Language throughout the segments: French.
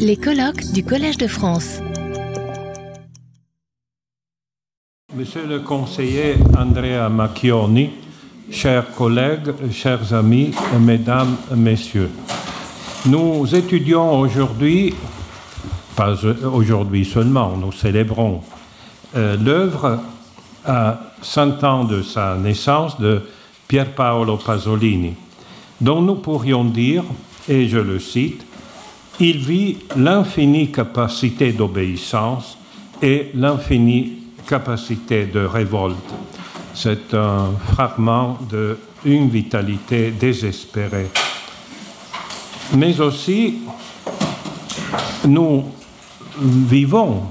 Les colloques du Collège de France. Monsieur le conseiller Andrea Macchioni, chers collègues, chers amis, mesdames, messieurs, nous étudions aujourd'hui, pas aujourd'hui seulement, nous célébrons euh, l'œuvre à 100 ans de sa naissance de Pier Paolo Pasolini, dont nous pourrions dire, et je le cite, il vit l'infinie capacité d'obéissance et l'infinie capacité de révolte. C'est un fragment de une vitalité désespérée. Mais aussi, nous vivons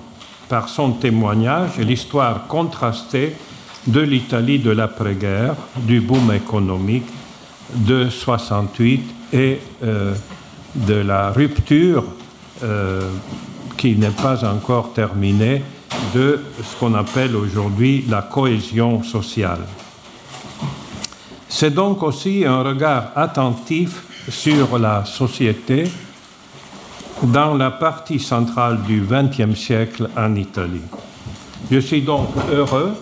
par son témoignage l'histoire contrastée de l'Italie de l'après-guerre, du boom économique de 68 et euh, de la rupture euh, qui n'est pas encore terminée de ce qu'on appelle aujourd'hui la cohésion sociale. C'est donc aussi un regard attentif sur la société dans la partie centrale du XXe siècle en Italie. Je suis donc heureux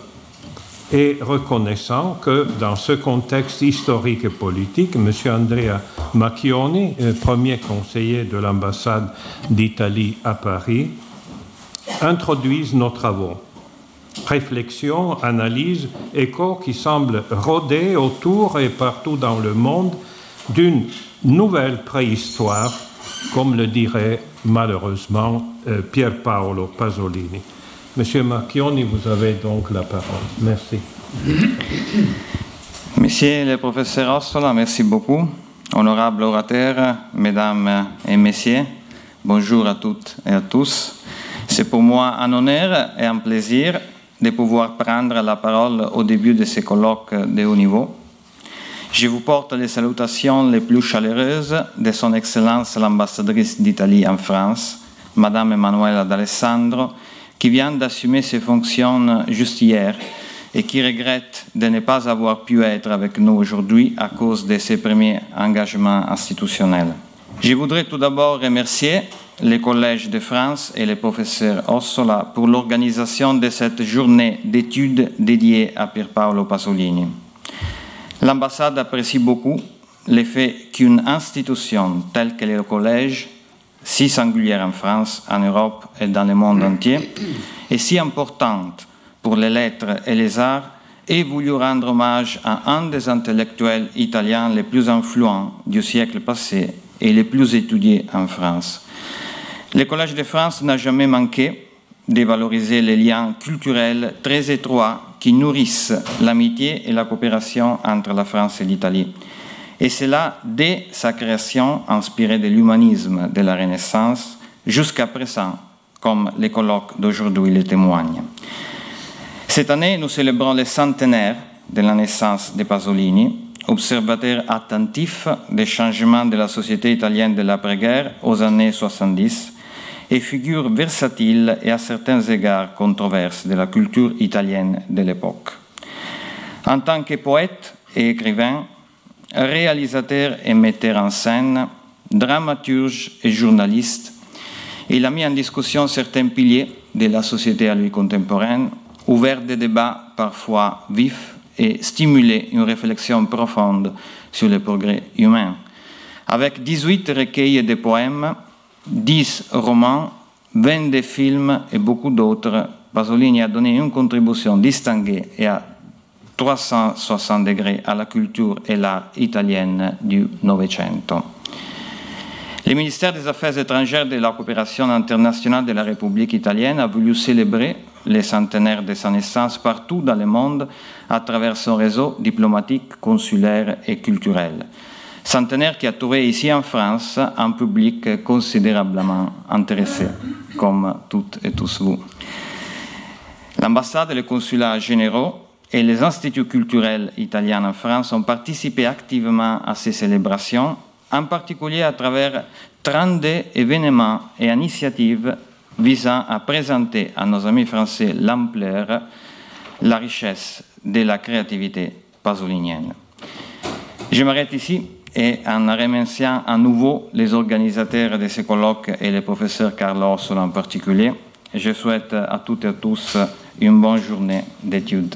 et reconnaissant que dans ce contexte historique et politique, M. Andrea Macchioni, euh, premier conseiller de l'ambassade d'Italie à Paris, introduise nos travaux. Réflexion, analyse, écho qui semble rôder autour et partout dans le monde d'une nouvelle préhistoire, comme le dirait malheureusement euh, Pier Paolo Pasolini. Monsieur Macchioni, vous avez donc la parole. Merci. Monsieur le professeur Ossola, merci beaucoup. Honorable orateur, mesdames et messieurs, bonjour à toutes et à tous. C'est pour moi un honneur et un plaisir de pouvoir prendre la parole au début de ces colloques de haut niveau. Je vous porte les salutations les plus chaleureuses de Son Excellence l'ambassadrice d'Italie en France, Madame Emanuela D'Alessandro, qui vient d'assumer ses fonctions juste hier et qui regrette de ne pas avoir pu être avec nous aujourd'hui à cause de ses premiers engagements institutionnels. Je voudrais tout d'abord remercier les collèges de France et le professeur Ossola pour l'organisation de cette journée d'études dédiée à Pier Paolo Pasolini. L'ambassade apprécie beaucoup le fait qu'une institution telle que le collège si singulière en France, en Europe et dans le monde entier, et si importante pour les lettres et les arts, ait voulu rendre hommage à un des intellectuels italiens les plus influents du siècle passé et les plus étudiés en France. Le Collège de France n'a jamais manqué de valoriser les liens culturels très étroits qui nourrissent l'amitié et la coopération entre la France et l'Italie et cela dès sa création inspirée de l'humanisme de la Renaissance jusqu'à présent, comme les colloques d'aujourd'hui le témoignent. Cette année, nous célébrons le centenaire de la naissance de Pasolini, observateur attentif des changements de la société italienne de l'après-guerre aux années 70 et figure versatile et à certains égards controverse de la culture italienne de l'époque. En tant que poète et écrivain, réalisateur et metteur en scène, dramaturge et journaliste, il a mis en discussion certains piliers de la société à lui contemporaine, ouvert des débats parfois vifs et stimulé une réflexion profonde sur le progrès humain. Avec 18 recueils de poèmes, 10 romans, 20 films et beaucoup d'autres, Pasolini a donné une contribution distinguée et a 360 degrés à la culture et l'art italienne du Novecento. Le ministère des Affaires étrangères de la coopération internationale de la République italienne a voulu célébrer les centenaires de sa naissance partout dans le monde à travers son réseau diplomatique, consulaire et culturel. Centenaire qui a trouvé ici en France un public considérablement intéressé, comme toutes et tous vous. L'ambassade et le consulat généraux et les instituts culturels italiens en France ont participé activement à ces célébrations, en particulier à travers 32 événements et initiatives visant à présenter à nos amis français l'ampleur, la richesse de la créativité pasolinienne. Je m'arrête ici et en remerciant à nouveau les organisateurs de ces colloques et le professeur Carlo Orson en particulier, je souhaite à toutes et à tous une bonne journée d'études.